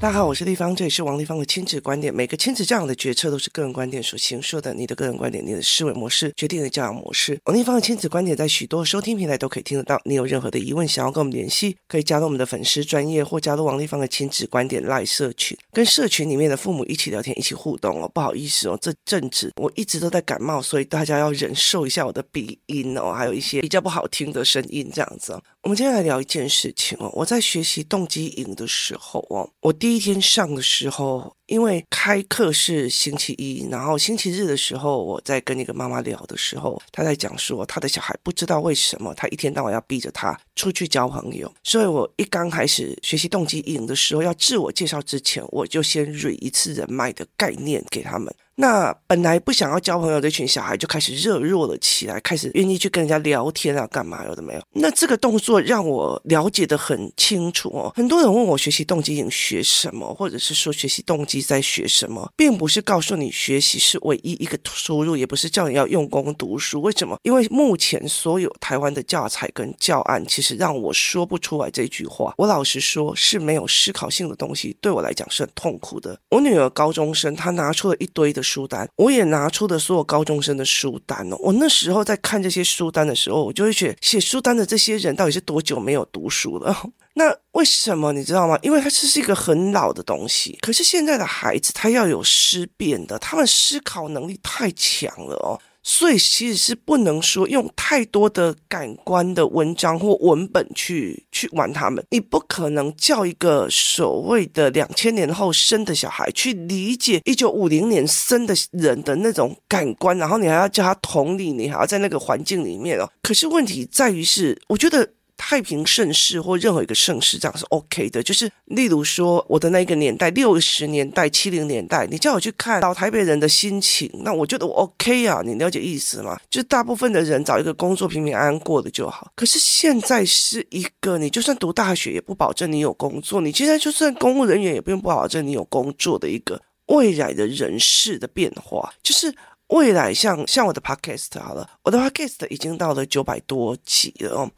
大家好，我是丽芳，这里是王丽芳的亲子观点。每个亲子教养的决策都是个人观点所形塑的，你的个人观点，你的思维模式决定了教养模式。王丽芳的亲子观点在许多收听平台都可以听得到。你有任何的疑问想要跟我们联系，可以加入我们的粉丝专业或加入王丽芳的亲子观点 LINE 社群，跟社群里面的父母一起聊天，一起互动哦。不好意思哦，这阵子我一直都在感冒，所以大家要忍受一下我的鼻音哦，还有一些比较不好听的声音这样子哦。我们今天来聊一件事情哦，我在学习动机营的时候哦，我第第一天上的时候，因为开课是星期一，然后星期日的时候，我在跟一个妈妈聊的时候，她在讲说，她的小孩不知道为什么，他一天到晚要逼着他出去交朋友。所以我一刚开始学习动机营的时候，要自我介绍之前，我就先蕊一次人脉的概念给他们。那本来不想要交朋友的一群小孩就开始热络了起来，开始愿意去跟人家聊天啊，干嘛有的没有。那这个动作让我了解的很清楚哦。很多人问我学习动机营学什么，或者是说学习动机在学什么，并不是告诉你学习是唯一一个出路，也不是叫你要用功读书。为什么？因为目前所有台湾的教材跟教案，其实让我说不出来这句话。我老实说，是没有思考性的东西，对我来讲是很痛苦的。我女儿高中生，她拿出了一堆的。书单，我也拿出了所有高中生的书单哦。我那时候在看这些书单的时候，我就会觉得写书单的这些人到底是多久没有读书了？那为什么你知道吗？因为它这是一个很老的东西。可是现在的孩子他要有思辨的，他们思考能力太强了哦。所以其实是不能说用太多的感官的文章或文本去去玩他们。你不可能叫一个所谓的两千年后生的小孩去理解一九五零年生的人的那种感官，然后你还要叫他同理，你还要在那个环境里面哦。可是问题在于是，我觉得。太平盛世或任何一个盛世，这样是 OK 的。就是例如说，我的那个年代，六十年代、七零年代，你叫我去看老台北人的心情，那我觉得我 OK 啊。你了解意思吗？就是大部分的人找一个工作平平安安过的就好。可是现在是一个，你就算读大学也不保证你有工作，你现在就算公务人员也不用不保证你有工作的一个未来的人事的变化，就是未来像像我的 Podcast 好了，我的 Podcast 已经到了九百多集了哦。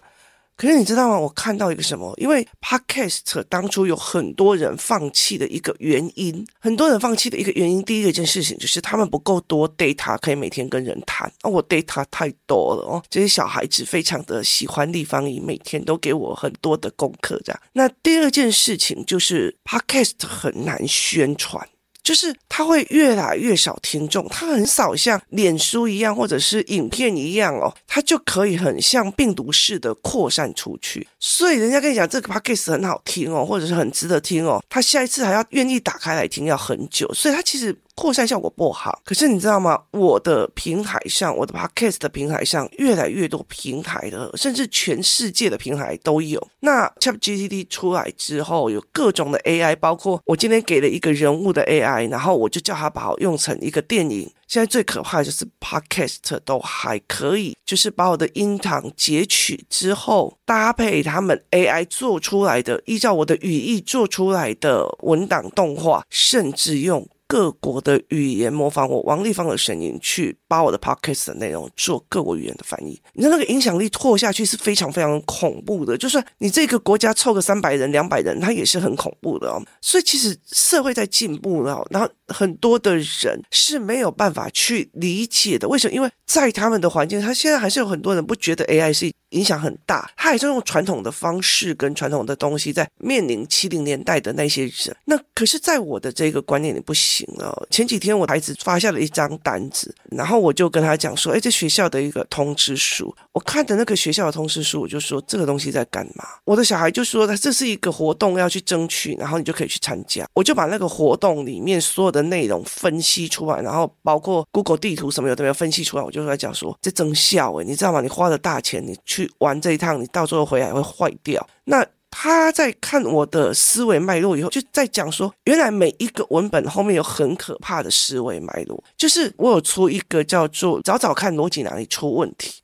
可是你知道吗？我看到一个什么？因为 Podcast 当初有很多人放弃的一个原因，很多人放弃的一个原因，第一个一件事情就是他们不够多 data 可以每天跟人谈。哦，我 data 太多了哦，这些小孩子非常的喜欢立方体，每天都给我很多的功课这样。那第二件事情就是 Podcast 很难宣传。就是他会越来越少听众，他很少像脸书一样或者是影片一样哦，他就可以很像病毒似的扩散出去。所以人家跟你讲这个 podcast 很好听哦，或者是很值得听哦，他下一次还要愿意打开来听要很久，所以他其实。扩散效果不好，可是你知道吗？我的平台上，我的 Podcast 的平台上，越来越多平台的，甚至全世界的平台都有。那 ChatGPT 出来之后，有各种的 AI，包括我今天给了一个人物的 AI，然后我就叫他把我用成一个电影。现在最可怕的就是 Podcast 都还可以，就是把我的音档截取之后，搭配他们 AI 做出来的，依照我的语义做出来的文档动画，甚至用。各国的语言模仿我王丽芳的声音，去把我的 podcast 的内容做各国语言的翻译。你的那个影响力拓下去是非常非常恐怖的。就算你这个国家凑个三百人、两百人，它也是很恐怖的哦。所以其实社会在进步了，然后很多的人是没有办法去理解的。为什么？因为在他们的环境，他现在还是有很多人不觉得 AI 是影响很大，他还是用传统的方式跟传统的东西在面临七零年代的那些人。那可是，在我的这个观念里不行。前几天我孩子发下了一张单子，然后我就跟他讲说：“哎，这学校的一个通知书，我看的那个学校的通知书，我就说这个东西在干嘛？”我的小孩就说：“他这是一个活动要去争取，然后你就可以去参加。”我就把那个活动里面所有的内容分析出来，然后包括 Google 地图什么有的没有分析出来，我就在讲说：“这真笑诶，你知道吗？你花了大钱，你去玩这一趟，你到最后回来会坏掉。”那。他在看我的思维脉络以后，就在讲说，原来每一个文本后面有很可怕的思维脉络。就是我有出一个叫做“找找看逻辑哪里出问题”，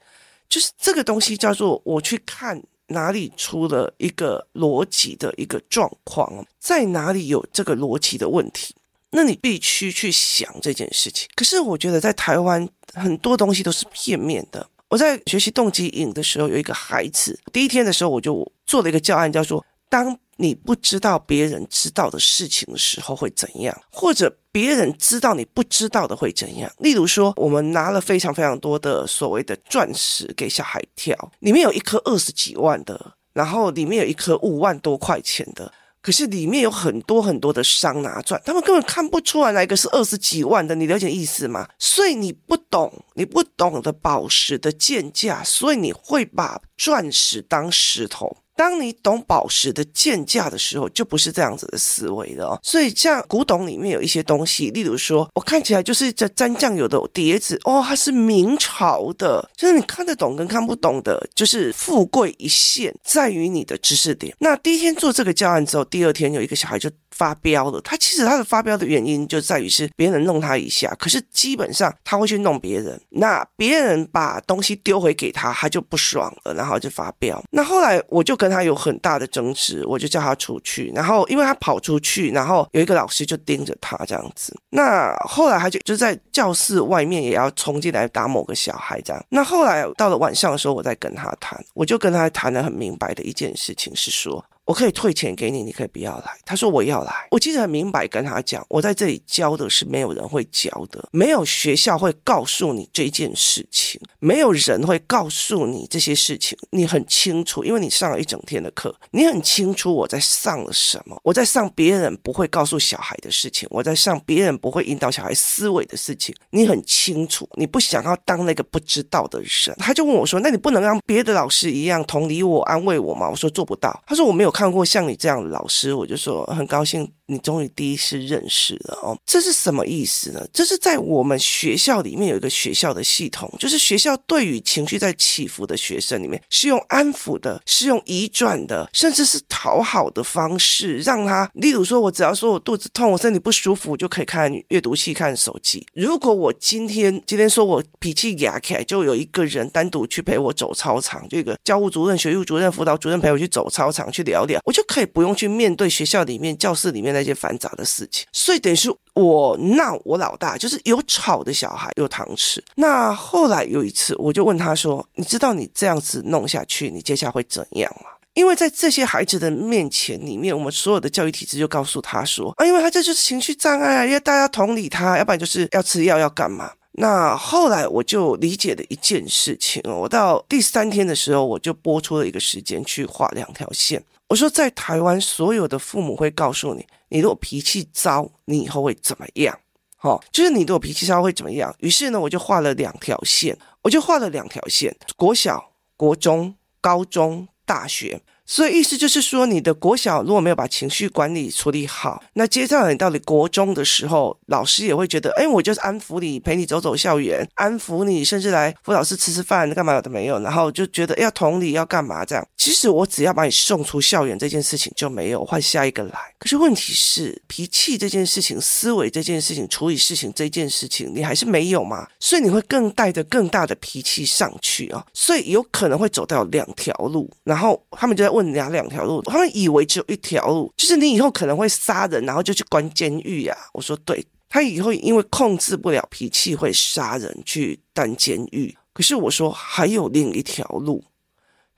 就是这个东西叫做我去看哪里出了一个逻辑的一个状况，在哪里有这个逻辑的问题，那你必须去想这件事情。可是我觉得在台湾很多东西都是片面的。我在学习动机营的时候，有一个孩子，第一天的时候我就做了一个教案，叫做“当你不知道别人知道的事情的时候会怎样，或者别人知道你不知道的会怎样。例如说，我们拿了非常非常多的所谓的钻石给小孩挑，里面有一颗二十几万的，然后里面有一颗五万多块钱的。可是里面有很多很多的桑拿钻，他们根本看不出来哪一个是二十几万的，你了解意思吗？所以你不懂，你不懂得宝石的鉴价，所以你会把钻石当石头。当你懂宝石的鉴价的时候，就不是这样子的思维了哦。所以像古董里面有一些东西，例如说，我看起来就是在沾酱油的碟子哦，它是明朝的，就是你看得懂跟看不懂的，就是富贵一线在于你的知识点。那第一天做这个教案之后，第二天有一个小孩就发飙了。他其实他的发飙的原因就在于是别人弄他一下，可是基本上他会去弄别人。那别人把东西丢回给他，他就不爽了，然后就发飙。那后来我就跟。跟他有很大的争执，我就叫他出去。然后因为他跑出去，然后有一个老师就盯着他这样子。那后来他就就在教室外面也要冲进来打某个小孩这样。那后来到了晚上的时候，我再跟他谈，我就跟他谈的很明白的一件事情是说。我可以退钱给你，你可以不要来。他说我要来。我其实很明白跟他讲，我在这里教的是没有人会教的，没有学校会告诉你这件事情，没有人会告诉你这些事情。你很清楚，因为你上了一整天的课，你很清楚我在上了什么。我在上别人不会告诉小孩的事情，我在上别人不会引导小孩思维的事情。你很清楚，你不想要当那个不知道的人。他就问我说：“那你不能让别的老师一样同理我、安慰我吗？”我说：“做不到。”他说：“我没有。”看过像你这样的老师，我就说很高兴。你终于第一次认识了哦，这是什么意思呢？这是在我们学校里面有一个学校的系统，就是学校对于情绪在起伏的学生里面，是用安抚的，是用移转的，甚至是讨好的方式，让他，例如说，我只要说我肚子痛，我身体不舒服，就可以看阅读器、看手机。如果我今天今天说我脾气压起来，就有一个人单独去陪我走操场，这个教务主任、学务主任、辅导主任陪我去走操场去聊聊，我就可以不用去面对学校里面教室里面那些繁杂的事情，所以等于是我闹我老大，就是有吵的小孩有糖吃。那后来有一次，我就问他说：“你知道你这样子弄下去，你接下来会怎样吗？”因为在这些孩子的面前里面，我们所有的教育体制就告诉他说：“啊，因为他这就是情绪障碍啊，因为大家同理他，要不然就是要吃药要干嘛。”那后来我就理解了一件事情，我到第三天的时候，我就拨出了一个时间去画两条线。我说，在台湾，所有的父母会告诉你，你如果脾气糟，你以后会怎么样？哦，就是你如果脾气糟会怎么样？于是呢，我就画了两条线，我就画了两条线：国小、国中、高中、大学。所以意思就是说，你的国小如果没有把情绪管理处理好，那接下来你到了国中的时候，老师也会觉得，哎，我就是安抚你，陪你走走校园，安抚你，甚至来扶老师吃吃饭，干嘛都没有，然后就觉得要同理，要干嘛这样。其实我只要把你送出校园这件事情就没有，换下一个来。可是问题是，脾气这件事情、思维这件事情、处理事情这件事情，你还是没有嘛？所以你会更带着更大的脾气上去啊，所以有可能会走到两条路，然后他们就在。问哪两条路？他们以为只有一条路，就是你以后可能会杀人，然后就去关监狱呀。我说对，他以后因为控制不了脾气会杀人去当监狱。可是我说还有另一条路。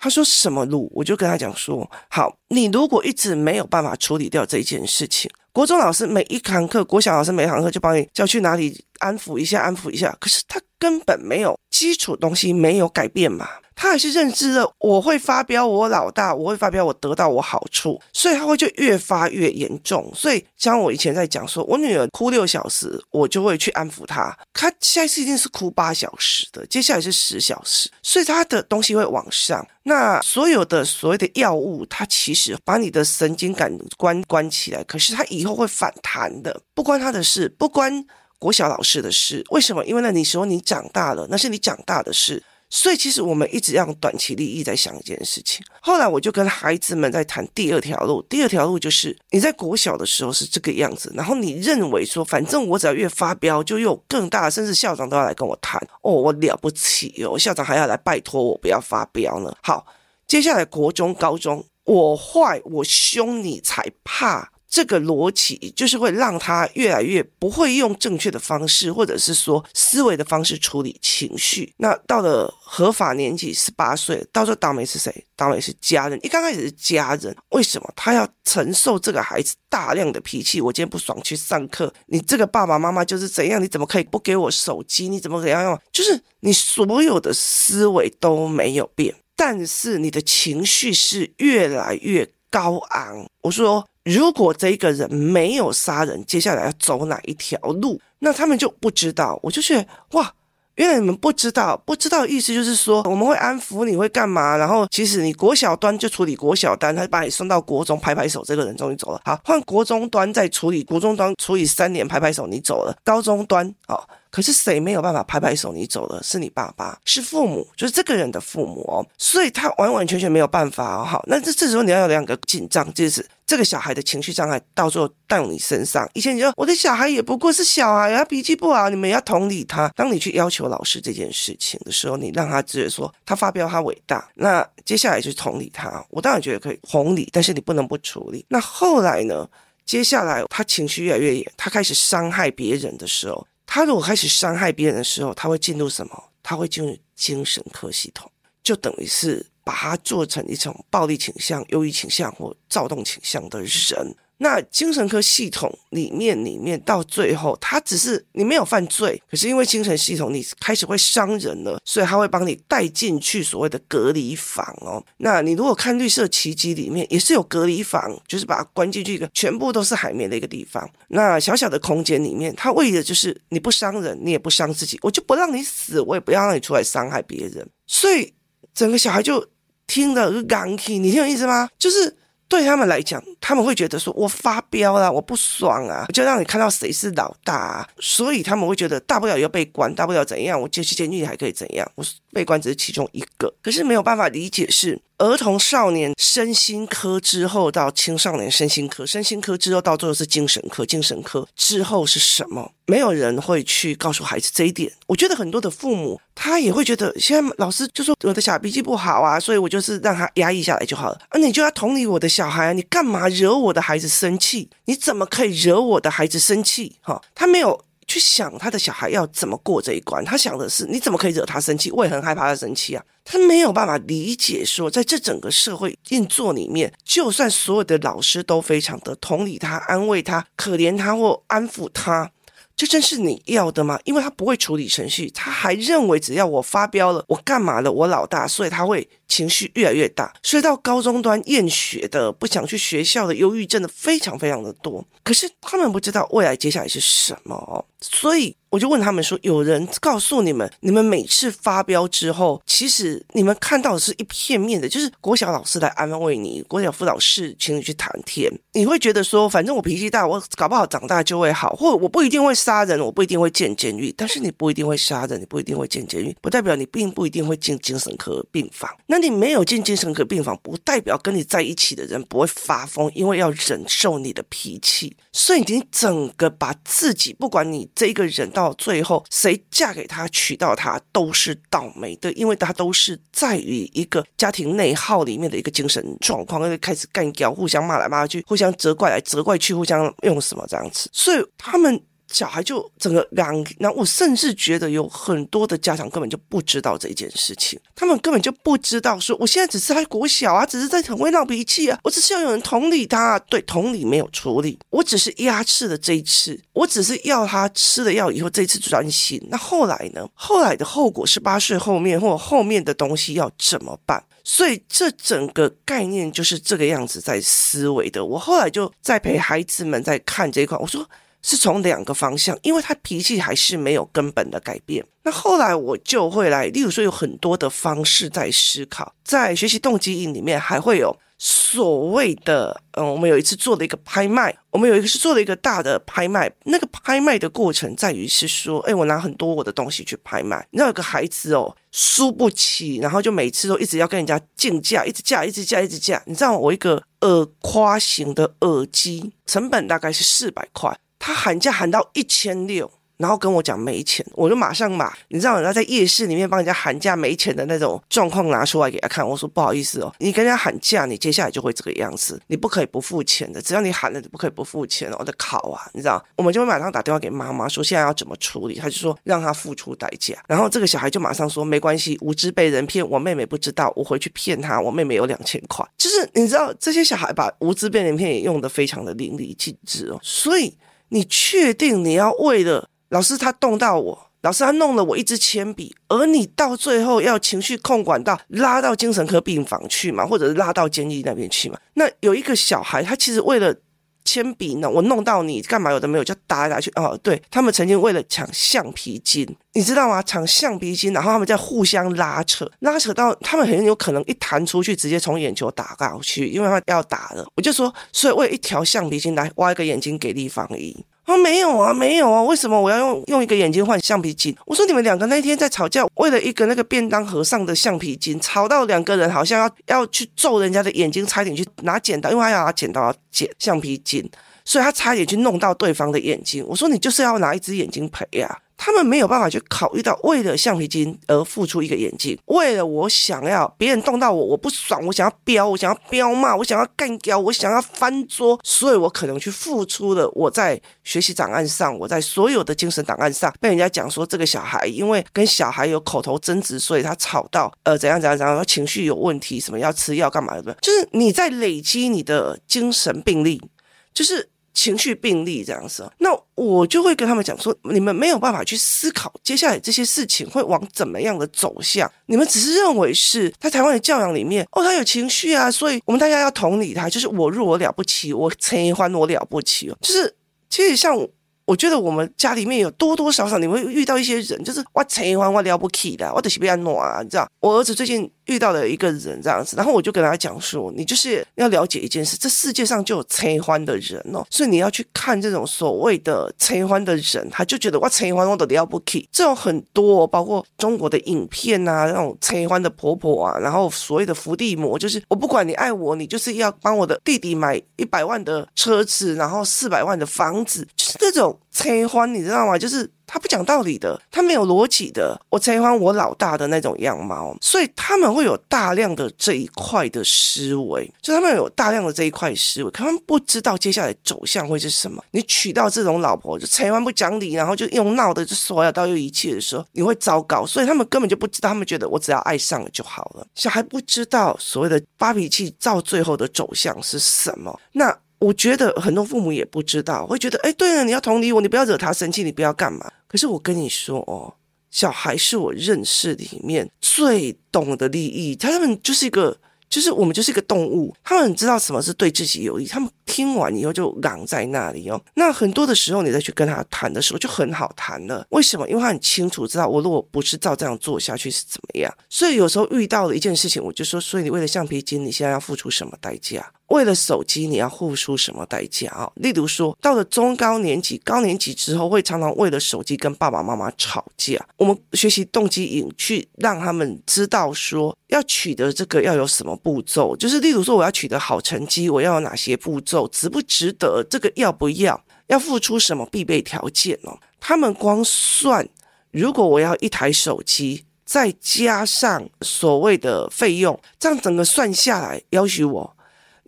他说什么路？我就跟他讲说：好，你如果一直没有办法处理掉这件事情，国中老师每一堂课，国小老师每一堂课就帮你叫去哪里安抚一下，安抚一下。可是他根本没有基础东西没有改变嘛。他还是认知了我会发飙，我老大我会发飙，我得到我好处，所以他会就越发越严重。所以像我以前在讲说，我女儿哭六小时，我就会去安抚她。她下一次一定是哭八小时的，接下来是十小时，所以她的东西会往上。那所有的所谓的药物，它其实把你的神经感官关起来，可是它以后会反弹的，不关他的事，不关国小老师的事。为什么？因为那你说你长大了，那是你长大的事。所以，其实我们一直用短期利益在想一件事情。后来，我就跟孩子们在谈第二条路。第二条路就是你在国小的时候是这个样子，然后你认为说，反正我只要越发飙，就有更大，甚至校长都要来跟我谈。哦，我了不起哦，校长还要来拜托我不要发飙呢。好，接下来国中、高中，我坏我凶你才怕这个逻辑就是会让他越来越不会用正确的方式，或者是说思维的方式处理情绪。那到了合法年纪十八岁，到时候倒霉是谁？倒霉是家人。一刚开始是家人，为什么他要承受这个孩子大量的脾气？我今天不爽去上课，你这个爸爸妈妈就是怎样？你怎么可以不给我手机？你怎么怎样用？就是你所有的思维都没有变，但是你的情绪是越来越高昂。我说。如果这个人没有杀人，接下来要走哪一条路？那他们就不知道。我就觉得哇，原来你们不知道，不知道的意思就是说我们会安抚你，会干嘛？然后其实你国小端就处理国小端，他就把你送到国中，拍拍手，这个人终于走了。好，换国中端再处理，国中端处理三年，拍拍手，你走了。高中端哦。可是谁没有办法拍拍手？你走了，是你爸爸，是父母，就是这个人的父母哦，所以他完完全全没有办法哦。好，那这这时候你要有两个紧张，就是这个小孩的情绪障碍到最后到你身上。以前你说我的小孩也不过是小孩，他脾气不好，你们要同理他。当你去要求老师这件事情的时候，你让他觉得说他发飙他伟大，那接下来就是同理他。我当然觉得可以同理，但是你不能不处理。那后来呢？接下来他情绪越来越严，他开始伤害别人的时候。他如果开始伤害别人的时候，他会进入什么？他会进入精神科系统，就等于是把他做成一种暴力倾向、忧郁倾向或躁动倾向的人。那精神科系统里面，里面到最后，他只是你没有犯罪，可是因为精神系统你开始会伤人了，所以他会帮你带进去所谓的隔离房哦。那你如果看《绿色奇迹》里面，也是有隔离房，就是把它关进去一个全部都是海绵的一个地方。那小小的空间里面，他为的就是你不伤人，你也不伤自己，我就不让你死，我也不要让你出来伤害别人。所以整个小孩就听了个刚气，你听我意思吗？就是。对他们来讲，他们会觉得说：“我发飙了，我不爽啊！”就让你看到谁是老大啊，所以他们会觉得大不了要被关，大不了怎样，我进去监狱还可以怎样？我被关只是其中一个，可是没有办法理解是。儿童少年身心科之后到青少年身心科，身心科之后到最后是精神科，精神科之后是什么？没有人会去告诉孩子这一点。我觉得很多的父母他也会觉得，现在老师就说我的小脾气不好啊，所以我就是让他压抑下来就好了。啊你就要同理我的小孩啊，你干嘛惹我的孩子生气？你怎么可以惹我的孩子生气？哈，他没有。去想他的小孩要怎么过这一关，他想的是你怎么可以惹他生气？我也很害怕他生气啊。他没有办法理解说，在这整个社会运作里面，就算所有的老师都非常的同理他、安慰他、可怜他或安抚他。这真是你要的吗？因为他不会处理程序，他还认为只要我发飙了，我干嘛了？我老大，所以他会情绪越来越大，所以到高中端厌学的、不想去学校的、忧郁症的非常非常的多。可是他们不知道未来接下来是什么，所以。我就问他们说：“有人告诉你们，你们每次发飙之后，其实你们看到的是一片面的，就是国小老师来安慰你，国小辅导室请你去谈天，你会觉得说，反正我脾气大，我搞不好长大就会好，或我不一定会杀人，我不一定会进监狱，但是你不一定会杀人，你不一定会进监狱，不代表你并不一定会进精神科病房。那你没有进精神科病房，不代表跟你在一起的人不会发疯，因为要忍受你的脾气。所以你整个把自己，不管你这一个人。”到最后，谁嫁给他、娶到他都是倒霉的，因为他都是在于一个家庭内耗里面的一个精神状况，因为开始干譙，互相骂来骂去，互相责怪来责怪去，互相用什么这样子，所以他们。小孩就整个两，那我甚至觉得有很多的家长根本就不知道这件事情，他们根本就不知道说，我现在只是在国小啊，只是在很会闹脾气啊，我只是要有人同理他，对，同理没有处理，我只是压制了这一次，我只是要他吃了药以后这一次专心，那后来呢？后来的后果是八岁后面或后面的东西要怎么办？所以这整个概念就是这个样子在思维的。我后来就在陪孩子们在看这一块，我说。是从两个方向，因为他脾气还是没有根本的改变。那后来我就会来，例如说有很多的方式在思考，在学习动机营里面还会有所谓的，嗯，我们有一次做了一个拍卖，我们有一个是做了一个大的拍卖，那个拍卖的过程在于是说，哎，我拿很多我的东西去拍卖，你知道有个孩子哦，输不起，然后就每次都一直要跟人家竞价，一直价，一直价，一直价。你知道我一个耳夸型的耳机成本大概是四百块。他喊价喊到一千六，然后跟我讲没钱，我就马上把你知道人家在夜市里面帮人家喊价没钱的那种状况拿出来给他看。我说不好意思哦，你跟人家喊价，你接下来就会这个样子，你不可以不付钱的。只要你喊了，你不可以不付钱哦。我的考啊，你知道，我们就会马上打电话给妈妈说现在要怎么处理，他就说让他付出代价。然后这个小孩就马上说没关系，无知被人骗，我妹妹不知道，我回去骗她，我妹妹有两千块。就是你知道这些小孩把无知被人骗也用得非常的淋漓尽致哦，所以你确定你要为了？老师他动到我，老师他弄了我一支铅笔，而你到最后要情绪控管到拉到精神科病房去嘛，或者是拉到监狱那边去嘛？那有一个小孩，他其实为了铅笔呢，我弄到你干嘛？有的没有，就打来打去。哦，对，他们曾经为了抢橡皮筋，你知道吗？抢橡皮筋，然后他们在互相拉扯，拉扯到他们很有可能一弹出去，直接从眼球打过去，因为他要打了。我就说，所以为一条橡皮筋来挖一个眼睛给立方一。他说没有啊，没有啊，为什么我要用用一个眼睛换橡皮筋？我说你们两个那天在吵架，为了一个那个便当盒上的橡皮筋，吵到两个人好像要要去揍人家的眼睛，差点去拿剪刀，因为他要拿剪刀要剪橡皮筋，所以他差点去弄到对方的眼睛。我说你就是要拿一只眼睛赔呀、啊。他们没有办法去考虑到，为了橡皮筋而付出一个眼镜，为了我想要别人动到我，我不爽，我想要飙，我想要飙骂，我想要干掉，我想要翻桌，所以我可能去付出了。我在学习档案上，我在所有的精神档案上，被人家讲说这个小孩因为跟小孩有口头争执，所以他吵到呃怎样怎样怎样，他情绪有问题，什么要吃药干嘛的，就是你在累积你的精神病历，就是。情绪病例这样子，那我就会跟他们讲说，你们没有办法去思考接下来这些事情会往怎么样的走向，你们只是认为是在台湾的教养里面，哦，他有情绪啊，所以我们大家要同理他，就是我弱我了不起，我陈一欢我了不起哦，就是其实像我。觉得我们家里面有多多少少你会遇到一些人，就是我陈欢我了不起的，我得是不要弄啊，你知道？我儿子最近遇到了一个人这样子，然后我就跟他讲说，你就是要了解一件事，这世界上就有陈欢的人哦，所以你要去看这种所谓的陈欢的人，他就觉得我陈欢我都了不起，这种很多，包括中国的影片啊，那种陈欢的婆婆啊，然后所谓的伏地魔，就是我不管你爱我，你就是要帮我的弟弟买一百万的车子，然后四百万的房子，就是这种。拆欢，你知道吗？就是他不讲道理的，他没有逻辑的。我拆欢我老大的那种样貌，所以他们会有大量的这一块的思维，就他们有大量的这一块思维，他们不知道接下来走向会是什么。你娶到这种老婆，就拆欢不讲理，然后就用闹的就所有到又一切的时候，你会糟糕。所以他们根本就不知道，他们觉得我只要爱上了就好了。小孩不知道所谓的发脾气到最后的走向是什么。那。我觉得很多父母也不知道，会觉得，哎，对了，你要同理我，你不要惹他生气，你不要干嘛。可是我跟你说哦，小孩是我认识里面最懂得利益，他们就是一个。就是我们就是一个动物，他们很知道什么是对自己有利，他们听完以后就挡在那里哦。那很多的时候，你再去跟他谈的时候就很好谈了。为什么？因为他很清楚知道，我如果不是照这样做下去是怎么样。所以有时候遇到了一件事情，我就说：所以你为了橡皮筋，你现在要付出什么代价？为了手机，你要付出什么代价啊？例如说，到了中高年级、高年级之后，会常常为了手机跟爸爸妈妈吵架。我们学习动机引，去让他们知道说，要取得这个要有什么步骤。就是例如说，我要取得好成绩，我要有哪些步骤？值不值得？这个要不要？要付出什么必备条件哦？他们光算，如果我要一台手机，再加上所谓的费用，这样整个算下来，要求我。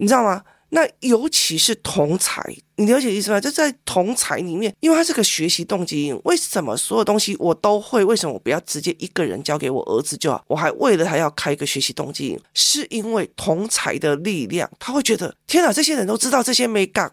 你知道吗？那尤其是同才，你了解意思吗？就在同才里面，因为他是个学习动机，为什么所有东西我都会？为什么我不要直接一个人交给我儿子就好？我还为了他要开一个学习动机，是因为同才的力量，他会觉得天哪，这些人都知道这些没干，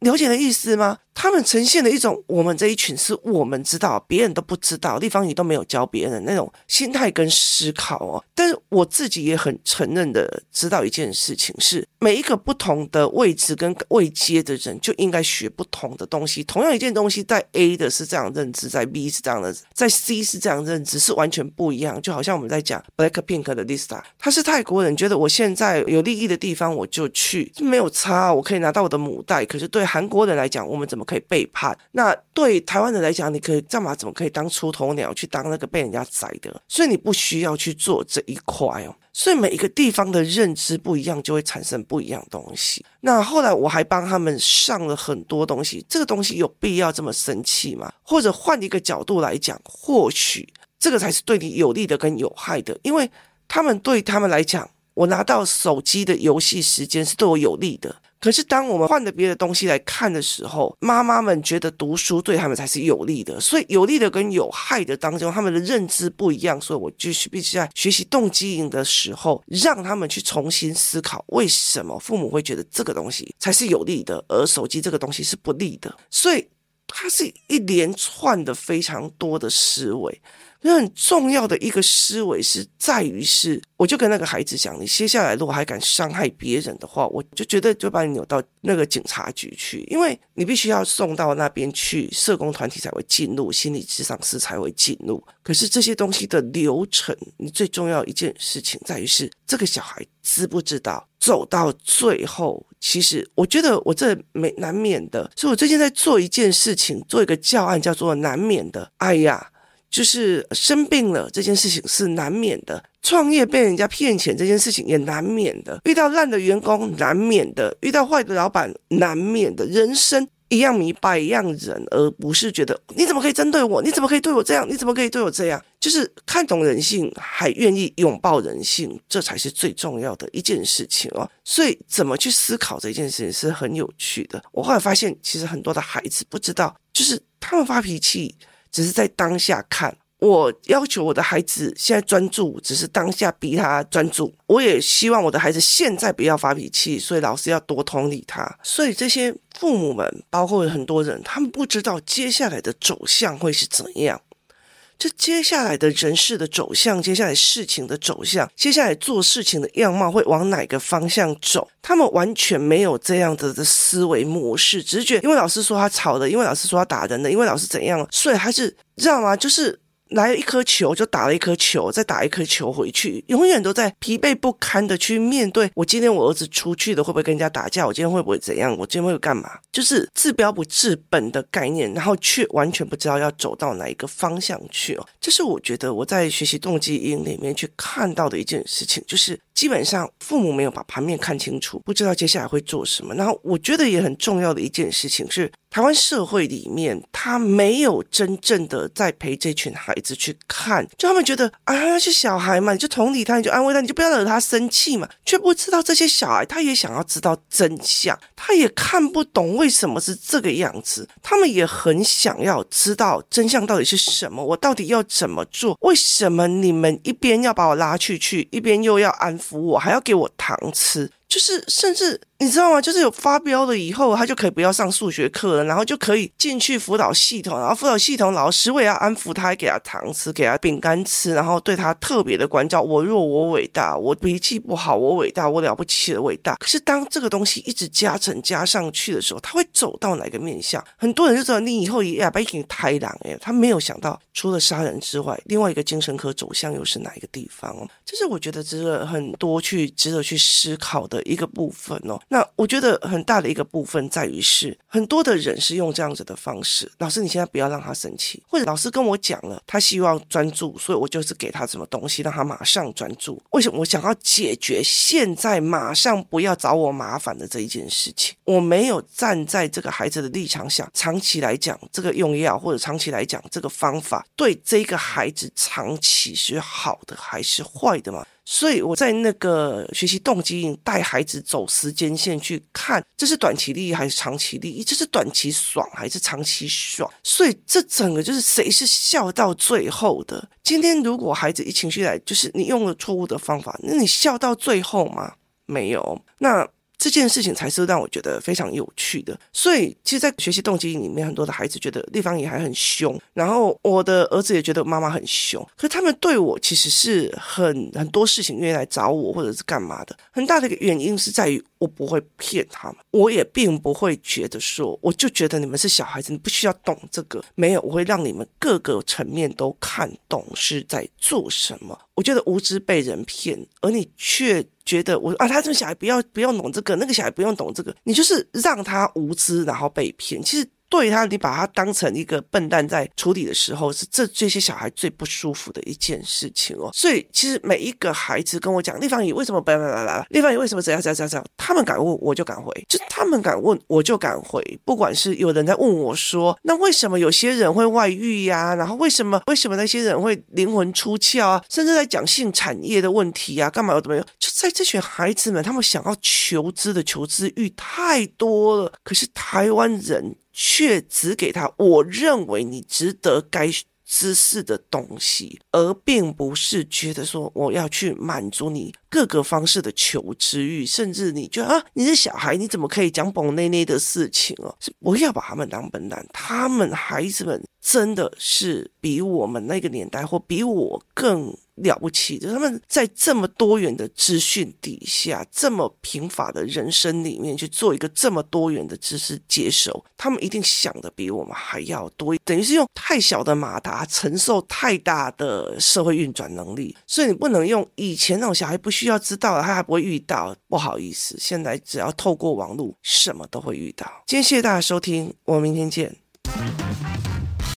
了解的意思吗？他们呈现的一种，我们这一群是我们知道，别人都不知道，地方你都没有教别人的那种心态跟思考哦。但是我自己也很承认的知道一件事情是，每一个不同的位置跟位阶的人就应该学不同的东西。同样一件东西，在 A 的是这样认知，在 B 是这样的，在 C 是这样认知，是完全不一样。就好像我们在讲 Blackpink 的 Lisa，他是泰国人，觉得我现在有利益的地方我就去，没有差，我可以拿到我的母带。可是对韩国人来讲，我们怎么？可以背叛？那对台湾人来讲，你可以干嘛？怎么可以当出头鸟去当那个被人家宰的？所以你不需要去做这一块哦。所以每一个地方的认知不一样，就会产生不一样东西。那后来我还帮他们上了很多东西，这个东西有必要这么生气吗？或者换一个角度来讲，或许这个才是对你有利的跟有害的，因为他们对他们来讲，我拿到手机的游戏时间是对我有利的。可是，当我们换了别的东西来看的时候，妈妈们觉得读书对他们才是有利的。所以，有利的跟有害的当中，他们的认知不一样。所以，我继续必须在学习动机营的时候，让他们去重新思考，为什么父母会觉得这个东西才是有利的，而手机这个东西是不利的。所以，它是一连串的非常多的思维。很重要的一个思维是在于是，我就跟那个孩子讲，你接下来如果还敢伤害别人的话，我就觉得就把你扭到那个警察局去，因为你必须要送到那边去，社工团体才会进入，心理咨商师才会进入。可是这些东西的流程，你最重要一件事情在于是，这个小孩知不知道走到最后，其实我觉得我这没难免的，所以我最近在做一件事情，做一个教案，叫做难免的。哎呀。就是生病了这件事情是难免的，创业被人家骗钱这件事情也难免的，遇到烂的员工难免的，遇到坏的老板难免的，人生一样米百样人，而不是觉得你怎么可以针对我？你怎么可以对我这样？你怎么可以对我这样？就是看懂人性，还愿意拥抱人性，这才是最重要的一件事情哦。所以怎么去思考这件事情是很有趣的。我后来发现，其实很多的孩子不知道，就是他们发脾气。只是在当下看，我要求我的孩子现在专注，只是当下逼他专注。我也希望我的孩子现在不要发脾气，所以老师要多同理他。所以这些父母们，包括很多人，他们不知道接下来的走向会是怎样。这接下来的人事的走向，接下来事情的走向，接下来做事情的样貌会往哪个方向走？他们完全没有这样子的思维模式，直觉。因为老师说他吵的，因为老师说他打人的，因为老师怎样，所以还是知道吗？就是。来了一颗球，就打了一颗球，再打一颗球回去，永远都在疲惫不堪的去面对。我今天我儿子出去的，会不会跟人家打架？我今天会不会怎样？我今天会干嘛？就是治标不治本的概念，然后却完全不知道要走到哪一个方向去哦。这是我觉得我在学习动机营里面去看到的一件事情，就是。基本上父母没有把盘面看清楚，不知道接下来会做什么。然后我觉得也很重要的一件事情是，台湾社会里面他没有真正的在陪这群孩子去看，就他们觉得啊，是小孩嘛，你就同理他，你就安慰他，你就不要惹他生气嘛，却不知道这些小孩他也想要知道真相，他也看不懂为什么是这个样子，他们也很想要知道真相到底是什么，我到底要怎么做？为什么你们一边要把我拉去去，一边又要安抚？我还要给我糖吃，就是甚至。你知道吗？就是有发飙了以后，他就可以不要上数学课了，然后就可以进去辅导系统，然后辅导系统老师我也要安抚他，还给他糖吃，给他饼干吃，然后对他特别的关照。我弱，我伟大，我脾气不好，我伟大，我了不起的伟大。可是当这个东西一直加成加上去的时候，他会走到哪个面向？很多人就知道你以后也要被你太狼哎，他没有想到除了杀人之外，另外一个精神科走向又是哪一个地方？这是我觉得值得很多去值得去思考的一个部分哦。那我觉得很大的一个部分在于是，很多的人是用这样子的方式。老师，你现在不要让他生气，或者老师跟我讲了，他希望专注，所以我就是给他什么东西，让他马上专注。为什么我想要解决现在马上不要找我麻烦的这一件事情？我没有站在这个孩子的立场想，长期来讲，这个用药或者长期来讲，这个方法对这个孩子长期是好的还是坏的吗？所以我在那个学习动机带孩子走时间线去看，这是短期利益还是长期利益？这是短期爽还是长期爽？所以这整个就是谁是笑到最后的？今天如果孩子一情绪来，就是你用了错误的方法，那你笑到最后吗？没有。那。这件事情才是让我觉得非常有趣的，所以其实，在学习动机里面，很多的孩子觉得立方也还很凶，然后我的儿子也觉得妈妈很凶，可是他们对我其实是很很多事情愿意来找我，或者是干嘛的，很大的一个原因是在于我不会骗他们，我也并不会觉得说，我就觉得你们是小孩子，你不需要懂这个，没有，我会让你们各个层面都看懂是在做什么。我觉得无知被人骗，而你却觉得我啊，他这个小孩不要不要懂这个，那个小孩不用懂这个，你就是让他无知，然后被骗。其实对他，你把他当成一个笨蛋在处理的时候，是这这些小孩最不舒服的一件事情哦。所以其实每一个孩子跟我讲，立方体为什么来来来来，立方体为什么怎样怎样怎样，他们敢问我就敢回，就他们敢问我就敢回。不管是有人在问我说，那为什么有些人会外遇呀？然后为什么为什么那些人会灵魂出窍啊？甚至在讲性产业的问题啊，干嘛怎么样？就在这群孩子们，他们想要求知的求知欲太多了。可是台湾人却只给他，我认为你值得该知识的东西，而并不是觉得说我要去满足你各个方式的求知欲，甚至你觉得啊，你是小孩，你怎么可以讲蹦内内的事情哦？是不要把他们当笨蛋，他们孩子们真的是比我们那个年代或比我更。了不起的，他们在这么多元的资讯底下，这么贫乏的人生里面去做一个这么多元的知识接收，他们一定想的比我们还要多，等于是用太小的马达承受太大的社会运转能力，所以你不能用以前那种小孩不需要知道的，他还不会遇到。不好意思，现在只要透过网络，什么都会遇到。今天谢谢大家收听，我们明天见。